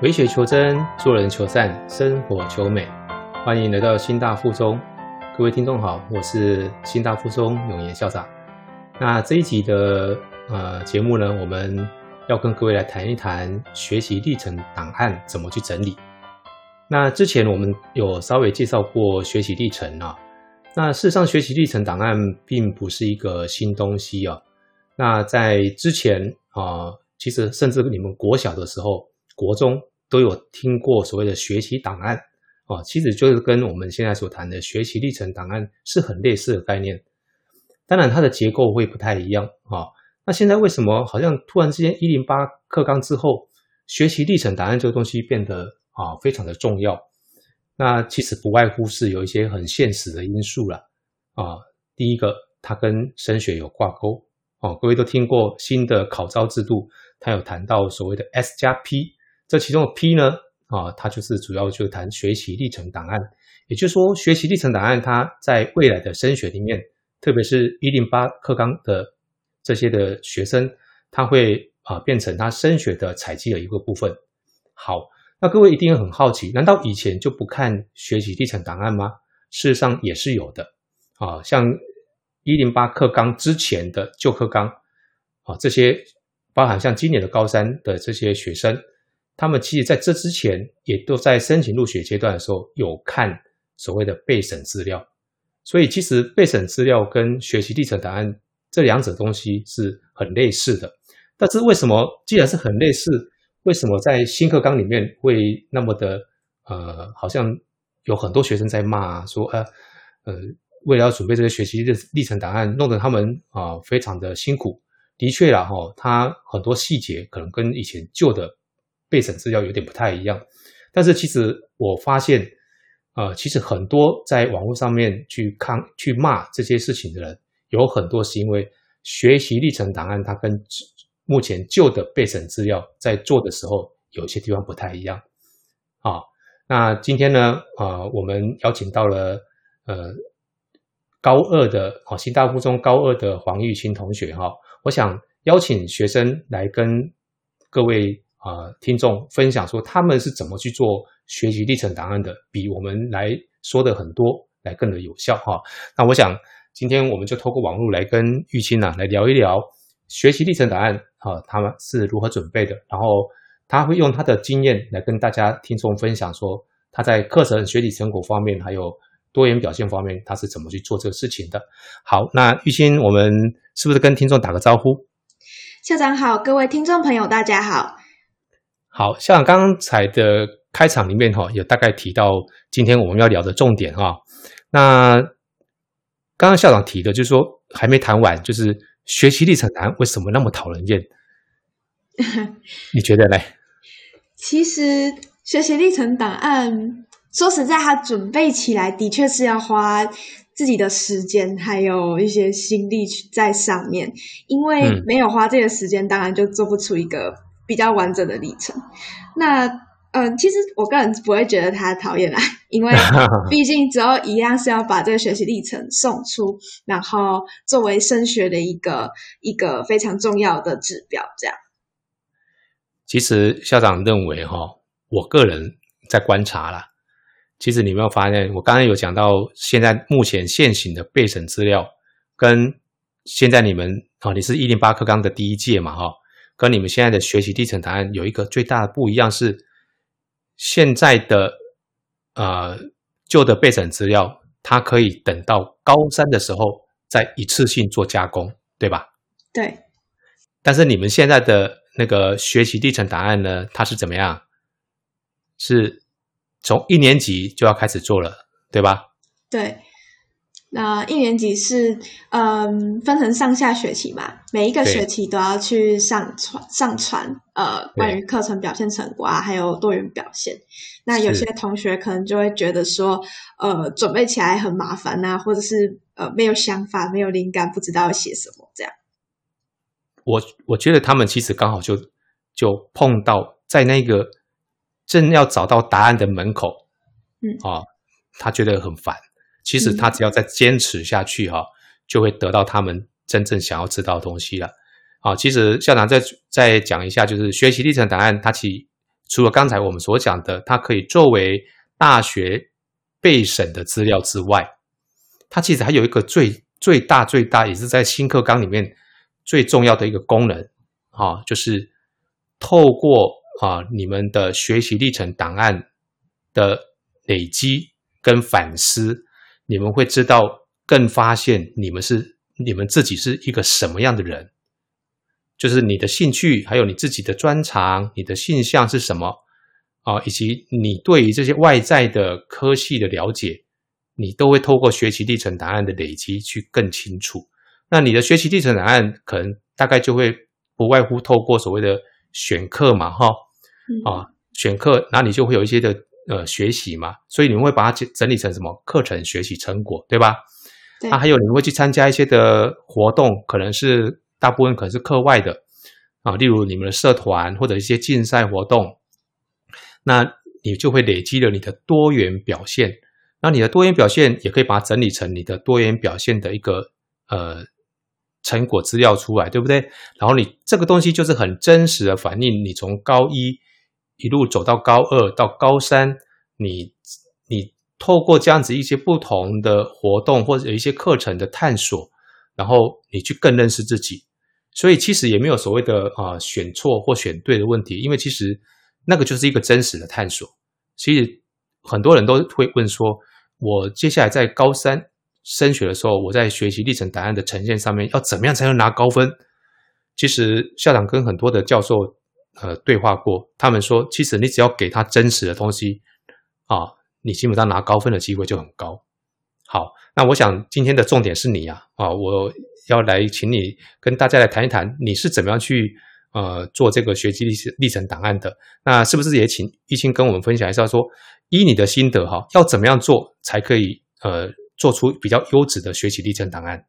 为学求真，做人求善，生活求美。欢迎来到新大附中，各位听众好，我是新大附中永言校长。那这一集的呃节目呢，我们要跟各位来谈一谈学习历程档案怎么去整理。那之前我们有稍微介绍过学习历程啊，那事实上学习历程档案并不是一个新东西啊。那在之前啊，其实甚至你们国小的时候。国中都有听过所谓的学习档案啊，其实就是跟我们现在所谈的学习历程档案是很类似的概念。当然，它的结构会不太一样啊。那现在为什么好像突然之间一零八课纲之后，学习历程档案这个东西变得啊非常的重要？那其实不外乎是有一些很现实的因素了啊。第一个，它跟升学有挂钩哦。各位都听过新的考招制度，它有谈到所谓的 S 加 P。这其中的 P 呢，啊，它就是主要就谈学习历程档案，也就是说，学习历程档案它在未来的升学里面，特别是一零八课纲的这些的学生，他会啊变成他升学的采集的一个部分。好，那各位一定很好奇，难道以前就不看学习历程档案吗？事实上也是有的，啊，像一零八课纲之前的旧课纲，啊，这些包含像今年的高三的这些学生。他们其实在这之前，也都在申请入学阶段的时候有看所谓的备审资料，所以其实备审资料跟学习历程档案这两者东西是很类似的。但是为什么既然是很类似，为什么在新课纲里面会那么的呃，好像有很多学生在骂说，呃呃，为了要准备这个学习历历程档案，弄得他们啊非常的辛苦。的确啦，哈，它很多细节可能跟以前旧的。备审资料有点不太一样，但是其实我发现，呃，其实很多在网络上面去看、去骂这些事情的人，有很多是因为学习历程档案它跟目前旧的备审资料在做的时候有些地方不太一样。啊，那今天呢，啊，我们邀请到了呃高二的啊新大附中高二的黄玉清同学哈，我想邀请学生来跟各位。啊，听众分享说他们是怎么去做学习历程档案的，比我们来说的很多来更的有效哈。那我想今天我们就透过网络来跟玉清呐来聊一聊学习历程档案啊，他们是如何准备的，然后他会用他的经验来跟大家听众分享说他在课程学习成果方面还有多元表现方面他是怎么去做这个事情的。好，那玉清，我们是不是跟听众打个招呼？校长好，各位听众朋友大家好。好像刚才的开场里面哈，有大概提到今天我们要聊的重点哈。那刚刚校长提的，就是说还没谈完，就是学习历程档案为什么那么讨人厌？你觉得呢？其实学习历程档案，说实在，它准备起来的确是要花自己的时间，还有一些心力在上面。因为没有花这个时间，当然就做不出一个。比较完整的历程，那嗯，其实我个人不会觉得他讨厌啦，因为 毕竟只要一样是要把这个学习历程送出，然后作为升学的一个一个非常重要的指标，这样。其实校长认为哈，我个人在观察啦，其实你没有发现，我刚刚有讲到，现在目前现行的备审资料跟现在你们哦，你是一零八课纲的第一届嘛哈。跟你们现在的学习历程答案有一个最大的不一样是，现在的呃旧的备审资料，它可以等到高三的时候再一次性做加工，对吧？对。但是你们现在的那个学习历程答案呢，它是怎么样？是从一年级就要开始做了，对吧？对。那一年级是嗯分成上下学期嘛，每一个学期都要去上传上传呃关于课程表现成果啊，还有多元表现。那有些同学可能就会觉得说，呃准备起来很麻烦呐，或者是呃没有想法、没有灵感，不知道要写什么这样。我我觉得他们其实刚好就就碰到在那个正要找到答案的门口，嗯啊，他觉得很烦。其实他只要再坚持下去哈，就会得到他们真正想要知道的东西了。啊，其实校长再再讲一下，就是学习历程档案，它其除了刚才我们所讲的，它可以作为大学备审的资料之外，它其实还有一个最最大最大，也是在新课纲里面最重要的一个功能啊，就是透过啊你们的学习历程档案的累积跟反思，你们会知道更发现你们是你们自己是一个什么样的人。就是你的兴趣，还有你自己的专长，你的性向是什么啊？以及你对于这些外在的科系的了解，你都会透过学习历程档案的累积去更清楚。那你的学习历程档案可能大概就会不外乎透过所谓的选课嘛，哈啊选课，那你就会有一些的呃学习嘛，所以你们会把它整理成什么课程学习成果，对吧？那还有你们会去参加一些的活动，可能是。大部分可能是课外的啊，例如你们的社团或者一些竞赛活动，那你就会累积了你的多元表现。那你的多元表现也可以把它整理成你的多元表现的一个呃成果资料出来，对不对？然后你这个东西就是很真实的反映你从高一一路走到高二到高三，你你透过这样子一些不同的活动或者一些课程的探索，然后你去更认识自己。所以其实也没有所谓的啊选错或选对的问题，因为其实那个就是一个真实的探索。其实很多人都会问说，我接下来在高三升学的时候，我在学习历程答案的呈现上面要怎么样才能拿高分？其实校长跟很多的教授呃对话过，他们说，其实你只要给他真实的东西啊，你基本上拿高分的机会就很高。好，那我想今天的重点是你呀啊我。要来请你跟大家来谈一谈，你是怎么样去呃做这个学习历历程档案的？那是不是也请一清跟我们分享一下，说依你的心得哈，要怎么样做才可以呃做出比较优质的学习历程档案？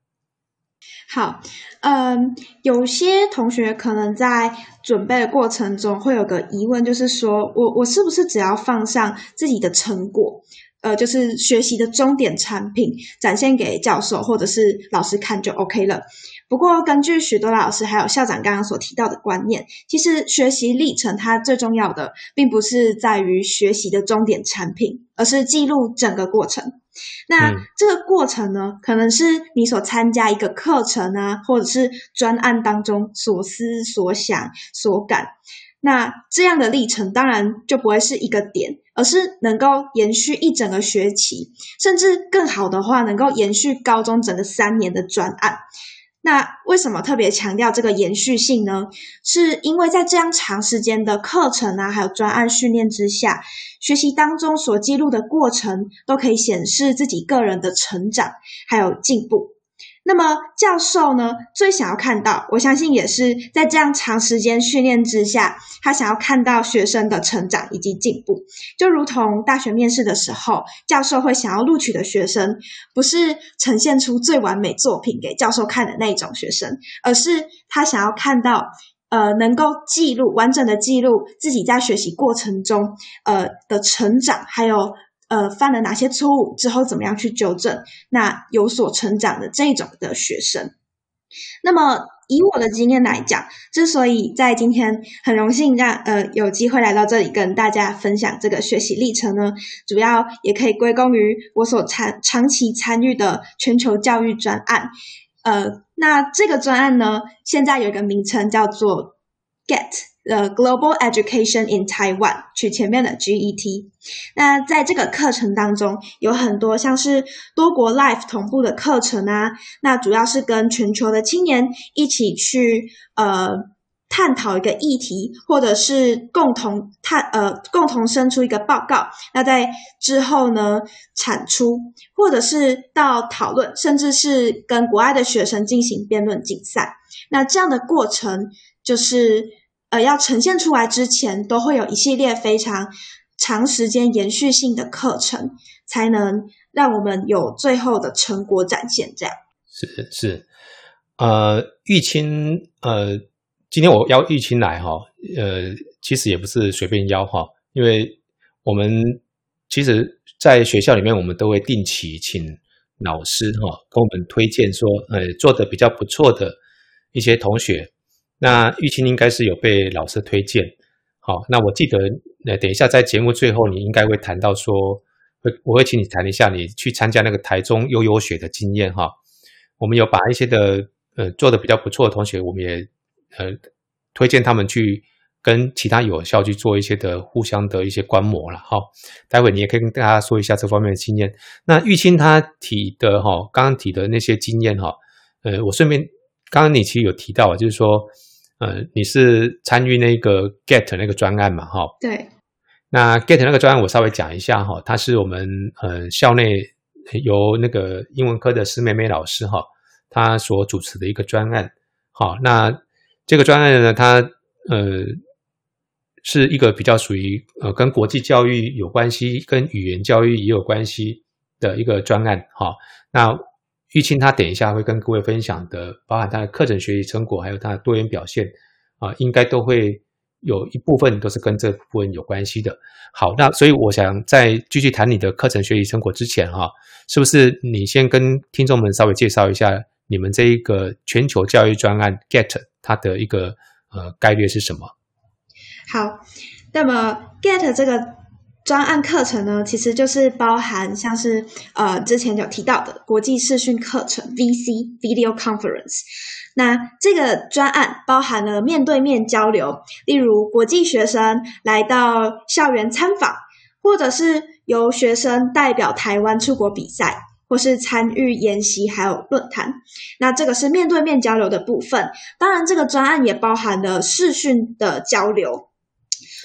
好，嗯，有些同学可能在准备的过程中会有个疑问，就是说我我是不是只要放上自己的成果？呃，就是学习的终点产品展现给教授或者是老师看就 OK 了。不过，根据许多老师还有校长刚刚所提到的观念，其实学习历程它最重要的，并不是在于学习的终点产品，而是记录整个过程。那这个过程呢，可能是你所参加一个课程啊，或者是专案当中所思所想所感。那这样的历程当然就不会是一个点，而是能够延续一整个学期，甚至更好的话，能够延续高中整个三年的专案。那为什么特别强调这个延续性呢？是因为在这样长时间的课程啊，还有专案训练之下，学习当中所记录的过程，都可以显示自己个人的成长还有进步。那么教授呢，最想要看到，我相信也是在这样长时间训练之下，他想要看到学生的成长以及进步。就如同大学面试的时候，教授会想要录取的学生，不是呈现出最完美作品给教授看的那种学生，而是他想要看到，呃，能够记录完整的记录自己在学习过程中，呃的成长，还有。呃，犯了哪些错误之后，怎么样去纠正？那有所成长的这种的学生，那么以我的经验来讲，之所以在今天很荣幸让呃有机会来到这里跟大家分享这个学习历程呢，主要也可以归功于我所参长期参与的全球教育专案。呃，那这个专案呢，现在有一个名称叫做 Get。呃，Global Education in Taiwan，取前面的 GET。那在这个课程当中，有很多像是多国 Live 同步的课程啊。那主要是跟全球的青年一起去呃探讨一个议题，或者是共同探呃共同生出一个报告。那在之后呢，产出或者是到讨论，甚至是跟国外的学生进行辩论竞赛。那这样的过程就是。呃，要呈现出来之前，都会有一系列非常长时间延续性的课程，才能让我们有最后的成果展现。这样是是，呃，玉清，呃，今天我邀玉清来哈，呃，其实也不是随便邀哈，因为我们其实在学校里面，我们都会定期请老师哈，跟我们推荐说，呃，做的比较不错的一些同学。那玉清应该是有被老师推荐，好，那我记得呃，等一下在节目最后，你应该会谈到说，会我会请你谈一下你去参加那个台中悠悠学的经验哈。我们有把一些的呃做的比较不错的同学，我们也呃推荐他们去跟其他有效去做一些的互相的一些观摩了哈。待会你也可以跟大家说一下这方面的经验。那玉清他提的哈，刚刚提的那些经验哈，呃，我顺便刚刚你其实有提到啊，就是说。呃，你是参与那个 Get 那个专案嘛？哈，对。那 Get 那个专案，我稍微讲一下哈，它是我们呃校内由那个英文科的施美美老师哈，她所主持的一个专案。好，那这个专案呢，它呃是一个比较属于呃跟国际教育有关系，跟语言教育也有关系的一个专案。哈，那。玉清他等一下会跟各位分享的，包含他的课程学习成果，还有他的多元表现啊，应该都会有一部分都是跟这部分有关系的。好，那所以我想在继续谈你的课程学习成果之前，哈，是不是你先跟听众们稍微介绍一下你们这一个全球教育专案 Get 它的一个呃概率是什么？好，那么 Get 这个。专案课程呢，其实就是包含像是呃之前有提到的国际视讯课程 （VC Video Conference）。那这个专案包含了面对面交流，例如国际学生来到校园参访，或者是由学生代表台湾出国比赛，或是参与研习还有论坛。那这个是面对面交流的部分。当然，这个专案也包含了视讯的交流。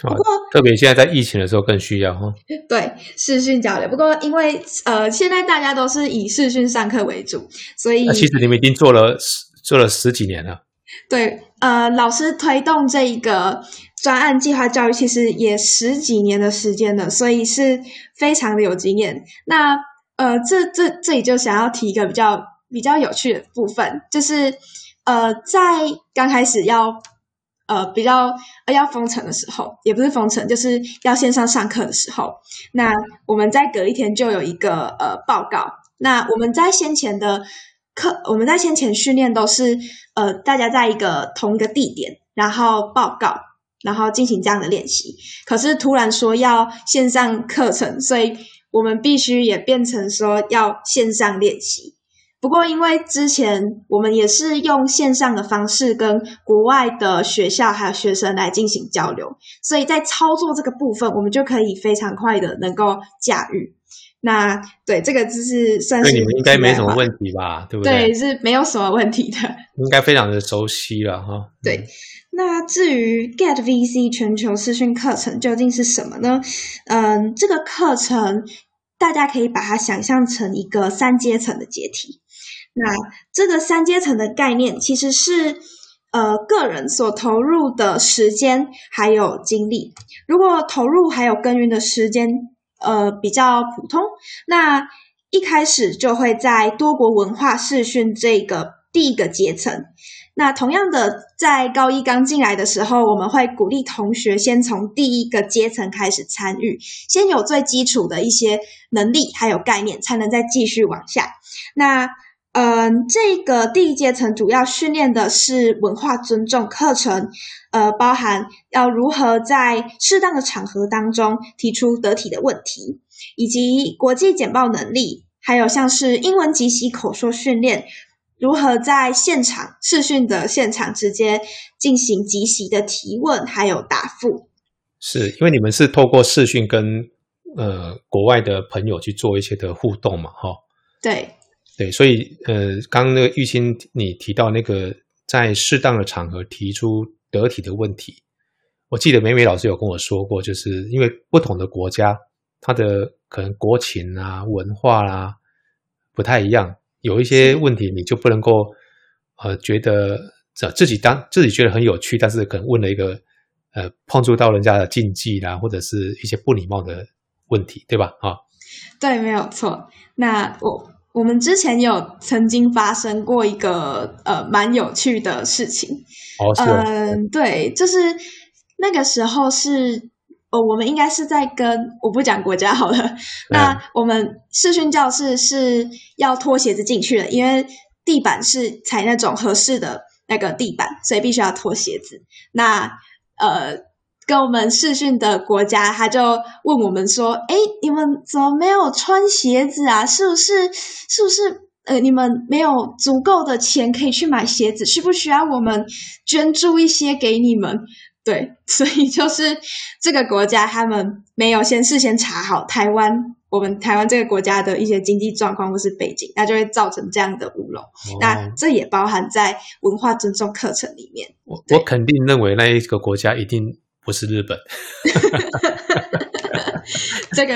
不过，特别现在在疫情的时候更需要哈。对，视讯交流。不过，因为呃，现在大家都是以视讯上课为主，所以其实你们已经做了做了十几年了。对，呃，老师推动这一个专案计划教育，其实也十几年的时间了，所以是非常的有经验。那呃，这这这里就想要提一个比较比较有趣的部分，就是呃，在刚开始要。呃，比较呃要封城的时候，也不是封城，就是要线上上课的时候，那我们在隔一天就有一个呃报告。那我们在先前的课，我们在先前训练都是呃大家在一个同一个地点，然后报告，然后进行这样的练习。可是突然说要线上课程，所以我们必须也变成说要线上练习。不过，因为之前我们也是用线上的方式跟国外的学校还有学生来进行交流，所以在操作这个部分，我们就可以非常快的能够驾驭。那对这个就是算是你们应该没什么问题吧？对不对？对，是没有什么问题的，应该非常的熟悉了哈。对，那至于 Get VC 全球视讯课程究竟是什么呢？嗯，这个课程大家可以把它想象成一个三阶层的阶梯。那这个三阶层的概念，其实是呃个人所投入的时间还有精力。如果投入还有耕耘的时间呃比较普通，那一开始就会在多国文化试训这个第一个阶层。那同样的，在高一刚进来的时候，我们会鼓励同学先从第一个阶层开始参与，先有最基础的一些能力还有概念，才能再继续往下。那嗯，这个第一阶层主要训练的是文化尊重课程，呃，包含要如何在适当的场合当中提出得体的问题，以及国际简报能力，还有像是英文即席口说训练，如何在现场视讯的现场直接进行即席的提问，还有答复。是因为你们是透过视讯跟呃国外的朋友去做一些的互动嘛？哈，对。对，所以呃，刚刚那个玉清你提到那个在适当的场合提出得体的问题，我记得美美老师有跟我说过，就是因为不同的国家，它的可能国情啊、文化啦不太一样，有一些问题你就不能够呃觉得自自己当自己觉得很有趣，但是可能问了一个呃碰触到人家的禁忌啦，或者是一些不礼貌的问题，对吧？啊，对，没有错。那我。我们之前有曾经发生过一个呃蛮有趣的事情，嗯，对，就是那个时候是呃我们应该是在跟我不讲国家好了，那我们视讯教室是要脱鞋子进去的，因为地板是踩那种合适的那个地板，所以必须要脱鞋子。那呃跟我们试训的国家，他就问我们说：“哎，你们怎么没有穿鞋子啊？是不是？是不是？呃，你们没有足够的钱可以去买鞋子？需不需要我们捐助一些给你们？”对，所以就是这个国家他们没有先事先查好台湾，我们台湾这个国家的一些经济状况或是背景，那就会造成这样的乌龙。那这也包含在文化尊重课程里面。我我肯定认为那一个国家一定不是日本。这个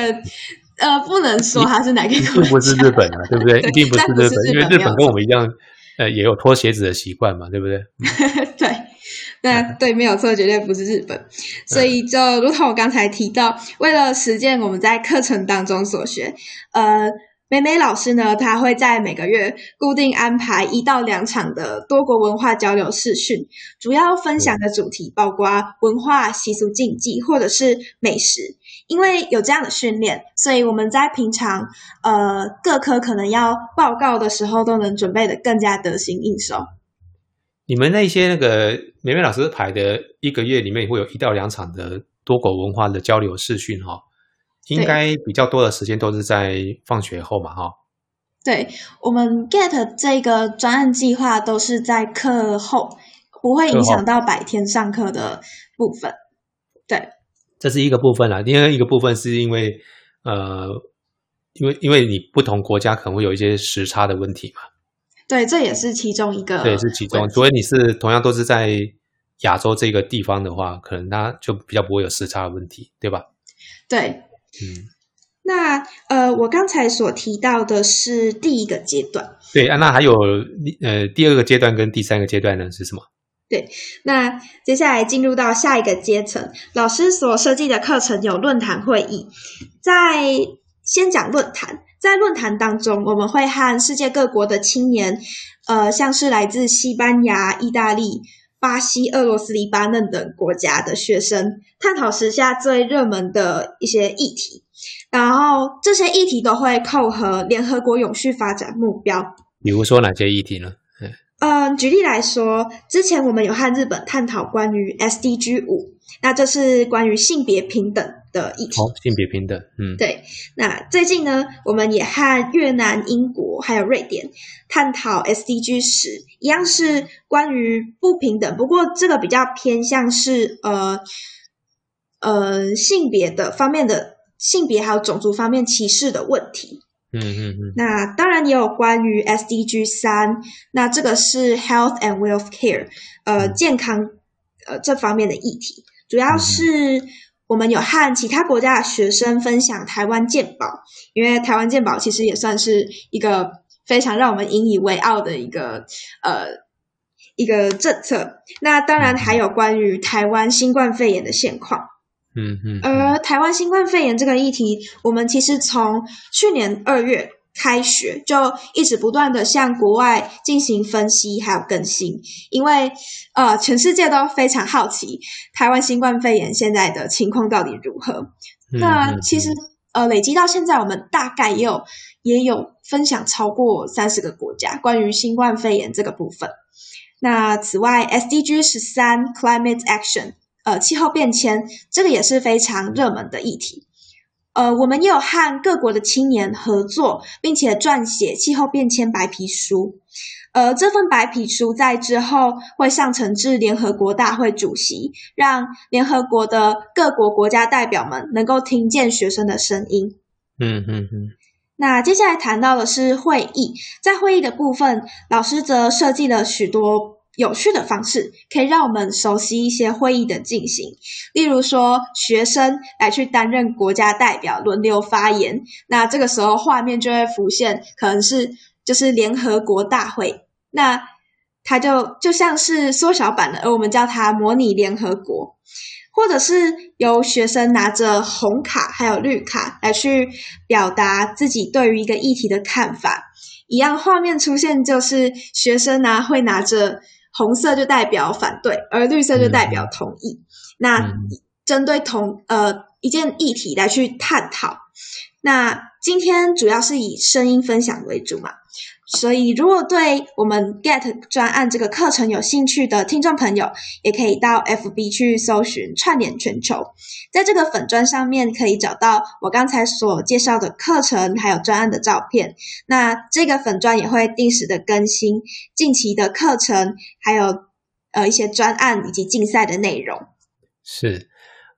呃，不能说它是哪个国家，不是日本啊，对不对？一定不是日本，因为日本跟我们一样，呃，也有脱鞋子的习惯嘛，对不对？对。那对，没有错，绝对不是日本。所以就如同我刚才提到，为了实践我们在课程当中所学，呃，美美老师呢，她会在每个月固定安排一到两场的多国文化交流试训，主要分享的主题包括文化习俗禁忌或者是美食。因为有这样的训练，所以我们在平常呃各科可能要报告的时候，都能准备的更加得心应手。你们那些那个美美老师排的一个月里面会有一到两场的多国文化的交流试训哈，应该比较多的时间都是在放学后嘛哈。对我们 get 这个专案计划都是在课后，不会影响到白天上课的部分。对，这是一个部分啦。另外一个部分是因为呃，因为因为你不同国家可能会有一些时差的问题嘛。对，这也是其中一个。对，是其中。所以你是同样都是在亚洲这个地方的话，可能它就比较不会有时差的问题，对吧？对，嗯。那呃，我刚才所提到的是第一个阶段。对啊，那还有呃第二个阶段跟第三个阶段呢是什么？对，那接下来进入到下一个阶层，老师所设计的课程有论坛会议，在先讲论坛。在论坛当中，我们会和世界各国的青年，呃，像是来自西班牙、意大利、巴西、俄罗斯、黎巴嫩等国家的学生，探讨时下最热门的一些议题。然后这些议题都会扣合联合国永续发展目标。比如说哪些议题呢？嗯，举例来说，之前我们有和日本探讨关于 SDG 五，那这是关于性别平等。的议题，性别平等，嗯，对。那最近呢，我们也和越南、英国还有瑞典探讨 SDG 十，一样是关于不平等，不过这个比较偏向是呃呃性别的方面的性别还有种族方面歧视的问题。嗯嗯嗯。那当然也有关于 SDG 三，那这个是 Health and Wealth Care，呃，健康呃这方面的议题，主要是。我们有和其他国家的学生分享台湾健保，因为台湾健保其实也算是一个非常让我们引以为傲的一个呃一个政策。那当然还有关于台湾新冠肺炎的现况。嗯嗯。而台湾新冠肺炎这个议题，我们其实从去年二月。开学就一直不断的向国外进行分析还有更新，因为呃全世界都非常好奇台湾新冠肺炎现在的情况到底如何。那其实呃累积到现在，我们大概也有也有分享超过三十个国家关于新冠肺炎这个部分。那此外，SDG 十三 Climate Action 呃气候变迁这个也是非常热门的议题。呃，我们也有和各国的青年合作，并且撰写气候变迁白皮书。呃，这份白皮书在之后会上呈至联合国大会主席，让联合国的各国国家代表们能够听见学生的声音。嗯嗯嗯。那接下来谈到的是会议，在会议的部分，老师则设计了许多。有趣的方式可以让我们熟悉一些会议的进行，例如说学生来去担任国家代表轮流发言，那这个时候画面就会浮现，可能是就是联合国大会，那它就就像是缩小版的，而我们叫它模拟联合国，或者是由学生拿着红卡还有绿卡来去表达自己对于一个议题的看法，一样画面出现就是学生呢会拿着。红色就代表反对，而绿色就代表同意。那针对同呃一件议题来去探讨。那今天主要是以声音分享为主嘛，所以，如果对我们 Get 专案这个课程有兴趣的听众朋友，也可以到 FB 去搜寻“串联全球”。在这个粉砖上面，可以找到我刚才所介绍的课程，还有专案的照片。那这个粉砖也会定时的更新近期的课程，还有呃一些专案以及竞赛的内容。是，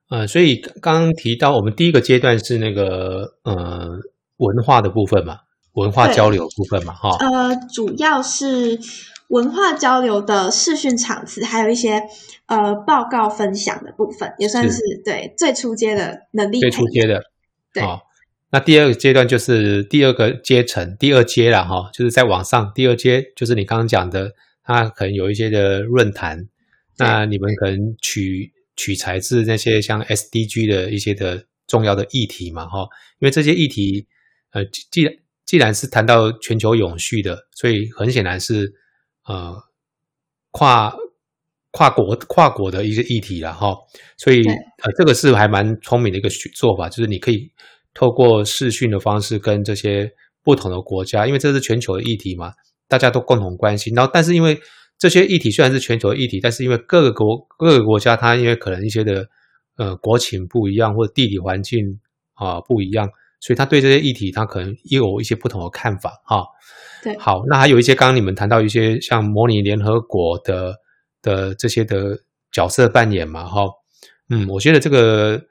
呃，所以刚刚提到我们第一个阶段是那个呃文化的部分嘛。文化交流部分嘛，哈，呃，主要是文化交流的视讯场次，还有一些呃报告分享的部分，也算是。对最初阶的能力。最初阶的，对。那第二个阶段就是第二个阶层，第二阶了哈，就是在网上第二阶，就是你刚刚讲的，它可能有一些的论坛，那你们可能取取材自那些像 SDG 的一些的重要的议题嘛，哈，因为这些议题，呃，既然既然是谈到全球永续的，所以很显然是呃跨跨国跨国的一个议题了哈。所以呃这个是还蛮聪明的一个做法，就是你可以透过视讯的方式跟这些不同的国家，因为这是全球的议题嘛，大家都共同关心。然后但是因为这些议题虽然是全球的议题，但是因为各个国各个国家它因为可能一些的呃国情不一样或者地理环境啊不一样。所以他对这些议题，他可能也有一些不同的看法，哈。对，好，那还有一些刚刚你们谈到一些像模拟联合国的的这些的角色扮演嘛，哈。嗯，我觉得这个，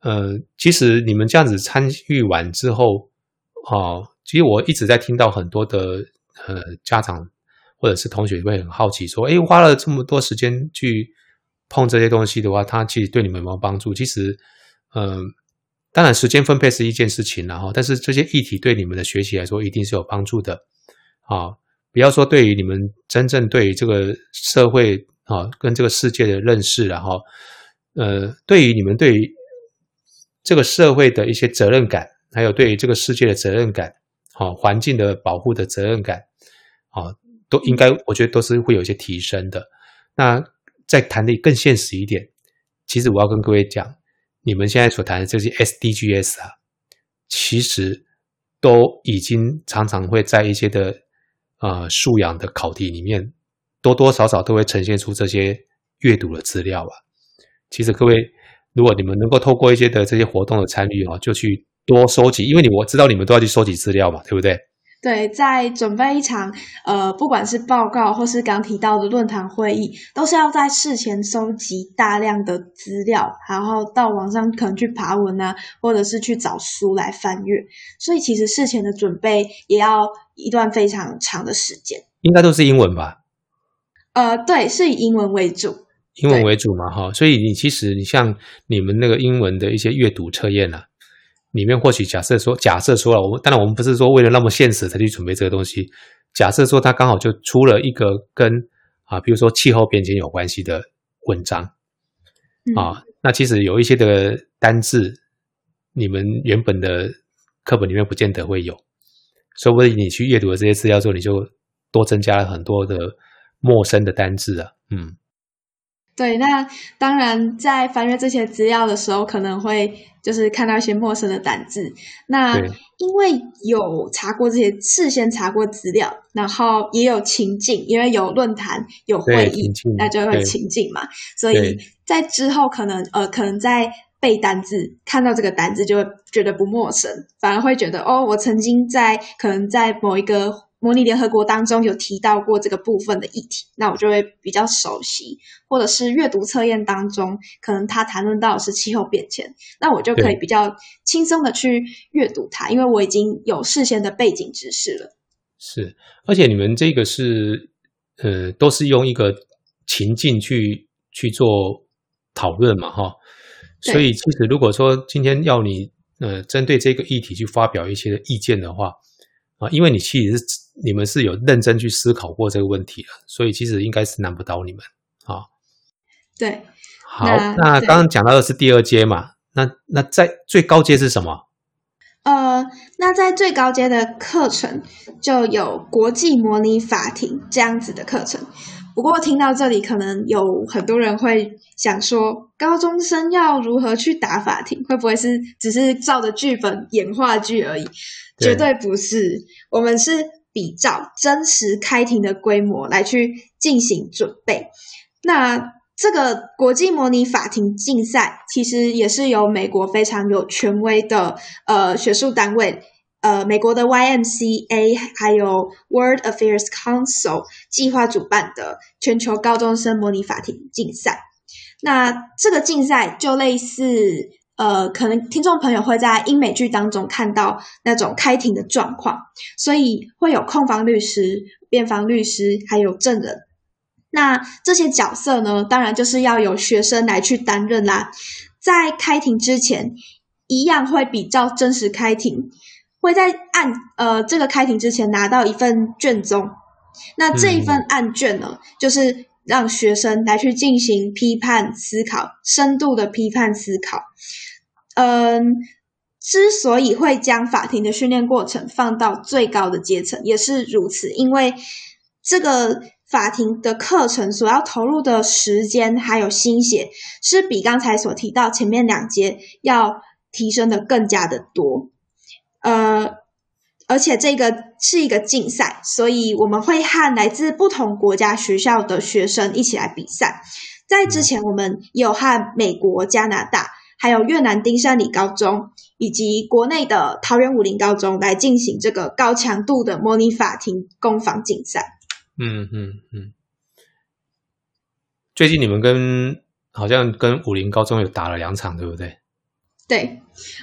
呃，其实你们这样子参与完之后，哦，其实我一直在听到很多的呃家长或者是同学会很好奇说，哎，花了这么多时间去碰这些东西的话，它其实对你们有没有帮助？其实，嗯。当然，时间分配是一件事情，然后，但是这些议题对你们的学习来说一定是有帮助的啊！不要说对于你们真正对于这个社会啊跟这个世界的认识，然后，呃，对于你们对于这个社会的一些责任感，还有对于这个世界的责任感，好环境的保护的责任感，啊，都应该我觉得都是会有一些提升的。那再谈的更现实一点，其实我要跟各位讲。你们现在所谈的这些 SDGs 啊，其实都已经常常会在一些的呃素养的考题里面，多多少少都会呈现出这些阅读的资料啊。其实各位，如果你们能够透过一些的这些活动的参与啊，就去多收集，因为你我知道你们都要去收集资料嘛，对不对？对，在准备一场呃，不管是报告或是刚提到的论坛会议，都是要在事前收集大量的资料，然后到网上可能去爬文啊，或者是去找书来翻阅。所以其实事前的准备也要一段非常长的时间。应该都是英文吧？呃，对，是以英文为主。英文为主嘛，哈。所以你其实你像你们那个英文的一些阅读测验啊。里面或许假设说，假设说了，我们当然我们不是说为了那么现实才去准备这个东西。假设说它刚好就出了一个跟啊，比如说气候变迁有关系的文章啊，那其实有一些的单字，你们原本的课本里面不见得会有，说不定你去阅读了这些资料之后，你就多增加了很多的陌生的单字啊，嗯。对，那当然，在翻阅这些资料的时候，可能会就是看到一些陌生的单字。那因为有查过这些，事先查过资料，然后也有情境，因为有论坛、有会议，那就会情境嘛。所以在之后，可能呃，可能在背单字，看到这个单字就会觉得不陌生，反而会觉得哦，我曾经在可能在某一个。模拟联合国当中有提到过这个部分的议题，那我就会比较熟悉，或者是阅读测验当中，可能他谈论到的是气候变迁，那我就可以比较轻松的去阅读它，因为我已经有事先的背景知识了。是，而且你们这个是，呃，都是用一个情境去去做讨论嘛，哈。所以其实如果说今天要你，呃，针对这个议题去发表一些意见的话，啊，因为你其实是你们是有认真去思考过这个问题的，所以其实应该是难不倒你们啊。对，好，那刚刚讲到的是第二阶嘛，那那在最高阶是什么？呃，那在最高阶的课程就有国际模拟法庭这样子的课程。不过听到这里，可能有很多人会想说，高中生要如何去打法庭？会不会是只是照着剧本演话剧而已？绝对不是，我们是比照真实开庭的规模来去进行准备。那这个国际模拟法庭竞赛，其实也是由美国非常有权威的呃学术单位，呃美国的 YMCA 还有 World Affairs Council 计划主办的全球高中生模拟法庭竞赛。那这个竞赛就类似，呃，可能听众朋友会在英美剧当中看到那种开庭的状况，所以会有控方律师、辩方律师还有证人。那这些角色呢，当然就是要有学生来去担任啦。在开庭之前，一样会比较真实开庭，会在案呃这个开庭之前拿到一份卷宗。那这一份案卷呢，就是让学生来去进行批判思考，深度的批判思考。嗯，之所以会将法庭的训练过程放到最高的阶层，也是如此，因为这个。法庭的课程所要投入的时间还有心血，是比刚才所提到前面两节要提升的更加的多。呃，而且这个是一个竞赛，所以我们会和来自不同国家学校的学生一起来比赛。在之前，我们有和美国、加拿大，还有越南丁山里高中，以及国内的桃园武林高中来进行这个高强度的模拟法庭攻防竞赛。嗯嗯嗯，最近你们跟好像跟武林高中有打了两场，对不对？对，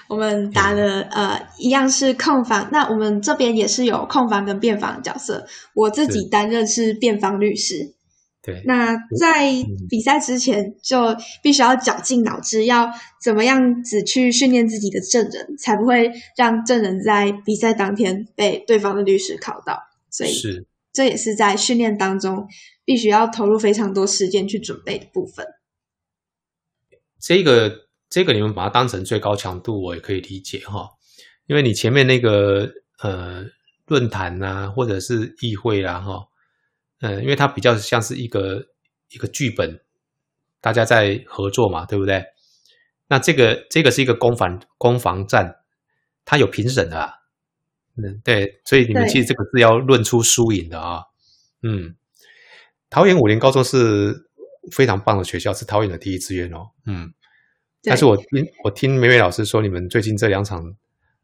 我们打的呃一样是控方，那我们这边也是有控方跟辩方的角色，我自己担任是辩方律师。对，那在比赛之前就必须要绞尽脑汁，要怎么样子去训练自己的证人，才不会让证人在比赛当天被对方的律师考到。所以是。这也是在训练当中必须要投入非常多时间去准备的部分。这个这个你们把它当成最高强度，我也可以理解哈。因为你前面那个呃论坛呐，或者是议会啦哈，嗯，因为它比较像是一个一个剧本，大家在合作嘛，对不对？那这个这个是一个攻防攻防战，它有评审的。嗯，对，所以你们其实这个是要论出输赢的啊。嗯，桃园武林高中是非常棒的学校，是桃园的第一志愿哦。嗯，但是我听我听美美老师说，你们最近这两场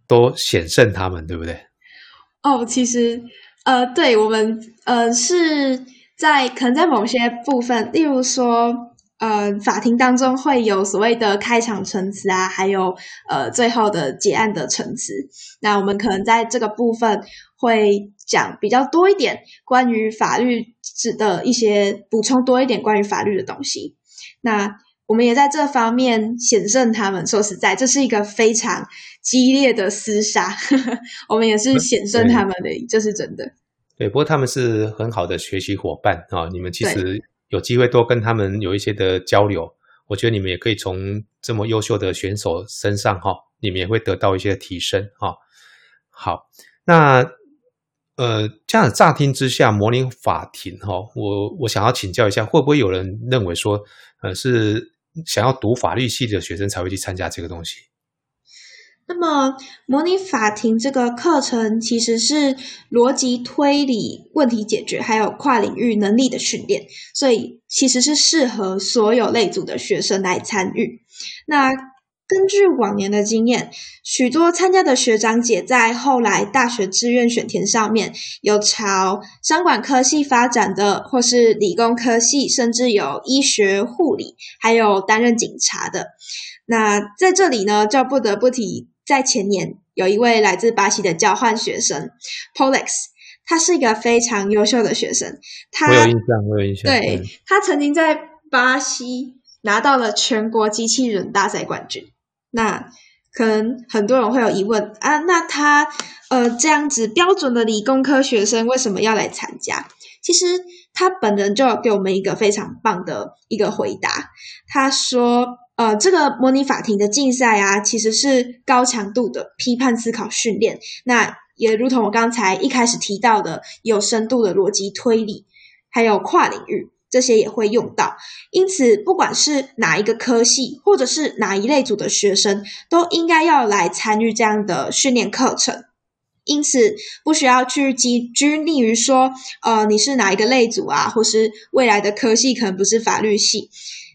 都险胜他们，对不对？哦，其实呃，对我们呃是在可能在某些部分，例如说。呃，法庭当中会有所谓的开场陈词啊，还有呃最后的结案的陈词。那我们可能在这个部分会讲比较多一点关于法律指的一些补充多一点关于法律的东西。那我们也在这方面险胜他们。说实在，这是一个非常激烈的厮杀，我们也是险胜他们的，这是真的。对，不过他们是很好的学习伙伴啊，你们其实。有机会多跟他们有一些的交流，我觉得你们也可以从这么优秀的选手身上哈，你们也会得到一些提升哈。好，那呃，这样乍听之下，模拟法庭哈，我我想要请教一下，会不会有人认为说，呃，是想要读法律系的学生才会去参加这个东西？那么，模拟法庭这个课程其实是逻辑推理、问题解决，还有跨领域能力的训练，所以其实是适合所有类组的学生来参与。那根据往年的经验，许多参加的学长姐在后来大学志愿选填上面有朝商管科系发展的，或是理工科系，甚至有医学、护理，还有担任警察的。那在这里呢，就不得不提。在前年，有一位来自巴西的交换学生 Polex，他是一个非常优秀的学生。他我有印象，我有印象。对他曾经在巴西拿到了全国机器人大赛冠军。那可能很多人会有疑问啊，那他呃这样子标准的理工科学生为什么要来参加？其实他本人就给我们一个非常棒的一个回答，他说。呃，这个模拟法庭的竞赛啊，其实是高强度的批判思考训练。那也如同我刚才一开始提到的，有深度的逻辑推理，还有跨领域，这些也会用到。因此，不管是哪一个科系，或者是哪一类组的学生，都应该要来参与这样的训练课程。因此不需要去拘拘泥于说，呃，你是哪一个类组啊，或是未来的科系可能不是法律系。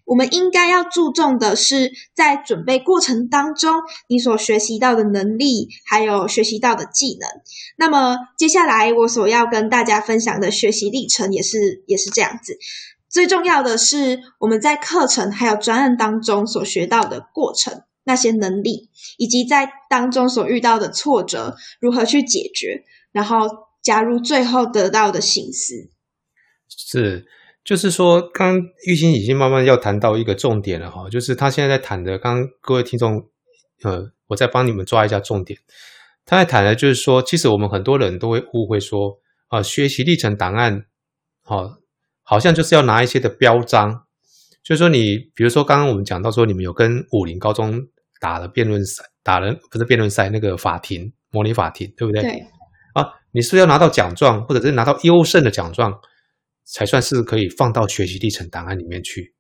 我们应该要注重的是，在准备过程当中，你所学习到的能力，还有学习到的技能。那么接下来我所要跟大家分享的学习历程，也是也是这样子。最重要的是，我们在课程还有专案当中所学到的过程，那些能力，以及在当中所遇到的挫折，如何去解决，然后加入最后得到的醒思。是。就是说，刚玉兴已经慢慢要谈到一个重点了哈，就是他现在在谈的，刚各位听众，呃，我再帮你们抓一下重点。他在谈的，就是说，其实我们很多人都会误会说，啊，学习历程档案，好，好像就是要拿一些的标章，就是说，你比如说刚刚我们讲到说，你们有跟武林高中打了辩论赛，打了不是辩论赛，那个法庭模拟法庭，对不对？对。啊，你是不是要拿到奖状，或者是拿到优胜的奖状？才算是可以放到学习历程档案里面去。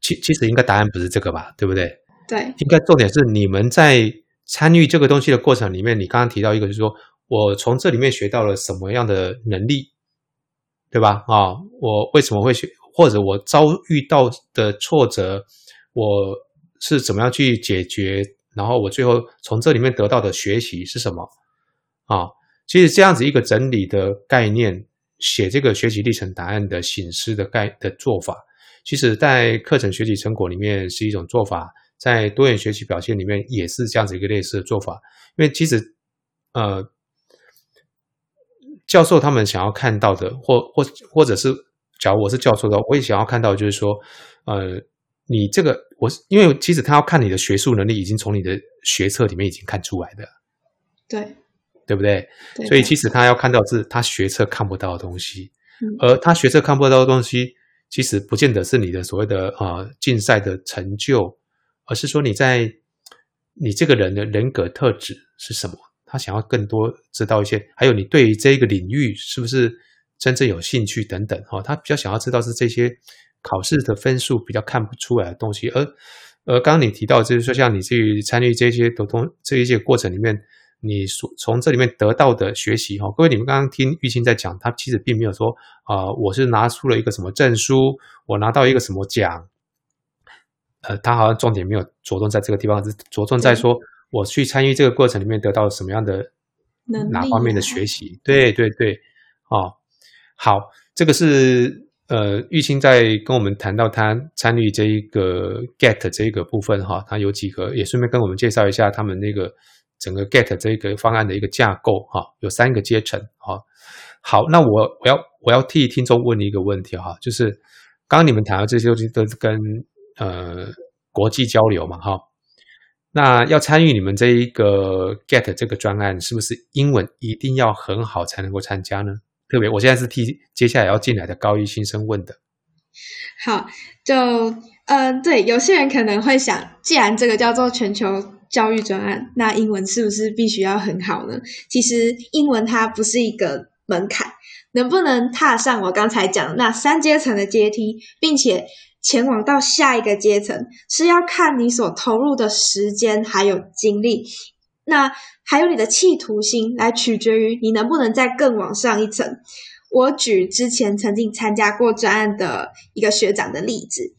其其实应该答案不是这个吧，对不对？对，应该重点是你们在参与这个东西的过程里面，你刚刚提到一个，就是说我从这里面学到了什么样的能力，对吧？啊，我为什么会学，或者我遭遇到的挫折，我是怎么样去解决？然后我最后从这里面得到的学习是什么？啊，其实这样子一个整理的概念。写这个学习历程答案的醒思的概的做法，其实，在课程学习成果里面是一种做法，在多元学习表现里面也是这样子一个类似的做法。因为其实，呃，教授他们想要看到的，或或或者是，假如我是教授的，我也想要看到，就是说，呃，你这个我是因为其实他要看你的学术能力，已经从你的学测里面已经看出来的。对。对不对？所以其实他要看到是他学测看不到的东西，而他学测看不到的东西，其实不见得是你的所谓的啊竞赛的成就，而是说你在你这个人的人格特质是什么？他想要更多知道一些，还有你对于这个领域是不是真正有兴趣等等哈，他比较想要知道是这些考试的分数比较看不出来的东西，而而刚刚你提到就是说像你去参与这些的东这一些过程里面。你所从这里面得到的学习哈，各位你们刚刚听玉清在讲，他其实并没有说啊，我是拿出了一个什么证书，我拿到一个什么奖，呃，他好像重点没有着重在这个地方，是着重在说我去参与这个过程里面得到什么样的哪方面的学习？对对对，哦，好，这个是呃玉清在跟我们谈到他参与这一个 get 这一个部分哈，他有几个也顺便跟我们介绍一下他们那个。整个 get 这个方案的一个架构哈，有三个阶层哈。好，那我我要我要替听众问你一个问题哈，就是刚刚你们谈到这些东西都是跟呃国际交流嘛哈。那要参与你们这一个 get 这个专案，是不是英文一定要很好才能够参加呢？特别我现在是替接下来要进来的高一新生问的。好，就嗯对，有些人可能会想，既然这个叫做全球。教育专案，那英文是不是必须要很好呢？其实英文它不是一个门槛，能不能踏上我刚才讲的那三阶层的阶梯，并且前往到下一个阶层，是要看你所投入的时间还有精力，那还有你的企图心来取决于你能不能再更往上一层。我举之前曾经参加过专案的一个学长的例子，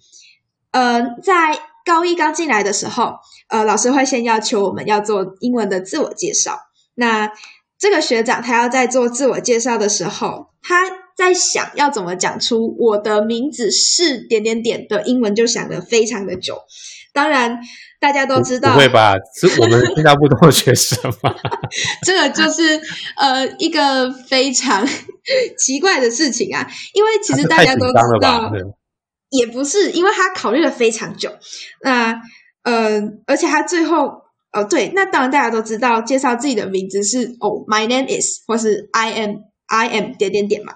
呃，在。高一刚进来的时候，呃，老师会先要求我们要做英文的自我介绍。那这个学长他要在做自我介绍的时候，他在想要怎么讲出我的名字是点点点的英文，就想了非常的久。当然，大家都知道，不会吧？是我们新加坡的学生吗？这个就是呃一个非常 奇怪的事情啊，因为其实大家都知道。也不是，因为他考虑了非常久。那呃，而且他最后哦，对，那当然大家都知道，介绍自己的名字是哦，My name is，或是 I am，I am 点点点嘛。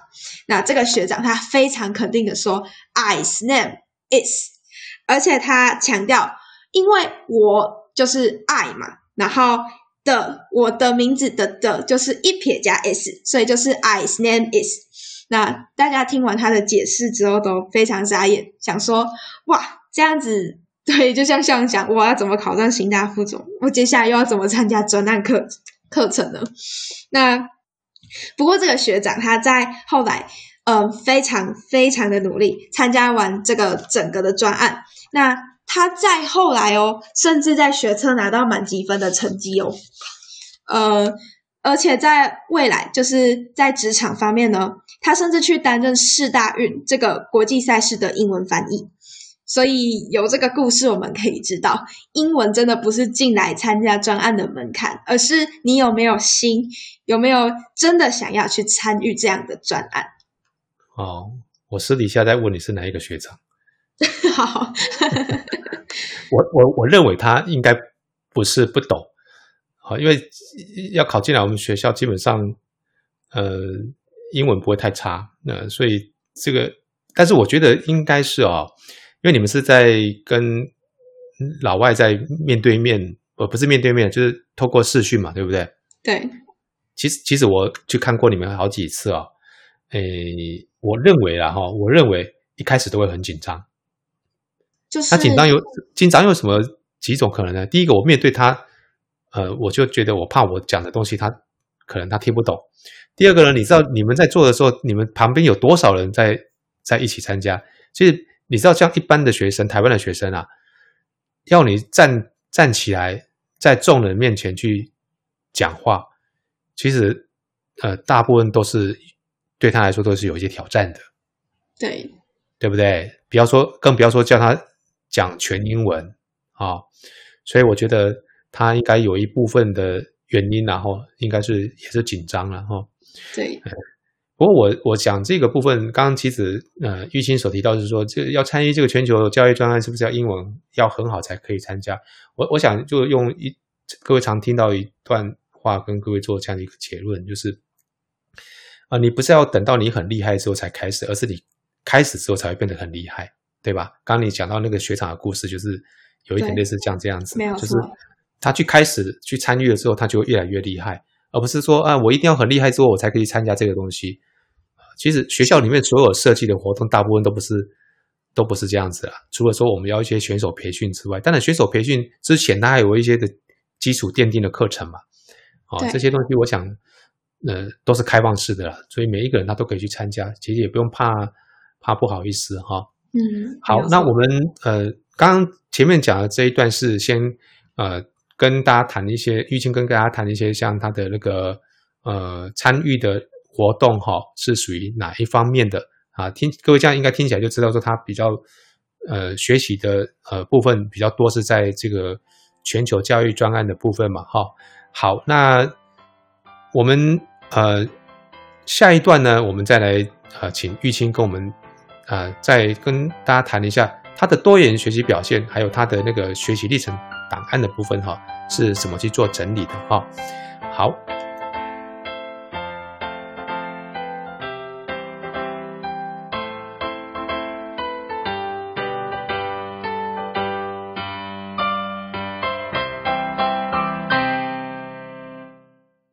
那这个学长他非常肯定的说，I's name is，而且他强调，因为我就是 I 嘛，然后的我的名字的的就是一撇加 s，所以就是 I's name is。那大家听完他的解释之后都非常傻眼，想说哇，这样子对，就像像想我要怎么考上新大附中，我接下来又要怎么参加专案课课程呢。那不过这个学长他在后来，嗯，非常非常的努力，参加完这个整个的专案。那他在后来哦，甚至在学测拿到满积分的成绩哦，呃，而且在未来就是在职场方面呢，他甚至去担任世大运这个国际赛事的英文翻译。所以有这个故事，我们可以知道，英文真的不是进来参加专案的门槛，而是你有没有心，有没有真的想要去参与这样的专案。哦，我私底下再问你是哪一个学长？好，我我我认为他应该不是不懂，好，因为要考进来我们学校，基本上呃英文不会太差，那所以这个，但是我觉得应该是哦。因为你们是在跟老外在面对面，呃，不是面对面，就是透过视讯嘛，对不对？对。其实，其实我去看过你们好几次啊。诶，我认为啦，哈，我认为一开始都会很紧张。就是他紧张有紧张有什么几种可能呢？第一个，我面对他，呃，我就觉得我怕我讲的东西他可能他听不懂。第二个呢，你知道你们在做的时候，你们旁边有多少人在在一起参加？其实。你知道，像一般的学生，台湾的学生啊，要你站站起来，在众人面前去讲话，其实，呃，大部分都是对他来说都是有一些挑战的，对，对不对？不要说，更不要说叫他讲全英文啊，所以我觉得他应该有一部分的原因，然后应该是也是紧张了哈，对。不过我我讲这个部分，刚刚其实呃玉清所提到是说，这要参与这个全球教育专案，是不是要英文要很好才可以参加？我我想就用一各位常听到一段话跟各位做这样的一个结论，就是啊，你不是要等到你很厉害之后才开始，而是你开始之后才会变得很厉害，对吧？刚刚你讲到那个学长的故事，就是有一点类似像这样子，就是他去开始去参与了之后，他就会越来越厉害，而不是说啊，我一定要很厉害之后我才可以参加这个东西。其实学校里面所有设计的活动，大部分都不是都不是这样子啦。除了说我们要一些选手培训之外，当然选手培训之前，它还有一些的基础奠定的课程嘛。哦，这些东西我想，呃，都是开放式的啦，所以每一个人他都可以去参加。其实也不用怕怕不好意思哈。嗯，好，那我们呃，刚刚前面讲的这一段是先呃跟大家谈一些，玉清跟大家谈一些像他的那个呃参与的。活动哈是属于哪一方面的啊？听各位这样应该听起来就知道说他比较呃学习的呃部分比较多是在这个全球教育专案的部分嘛哈。好，那我们呃下一段呢，我们再来呃请玉清跟我们呃再跟大家谈一下他的多元学习表现，还有他的那个学习历程档案的部分哈是怎么去做整理的哈。好。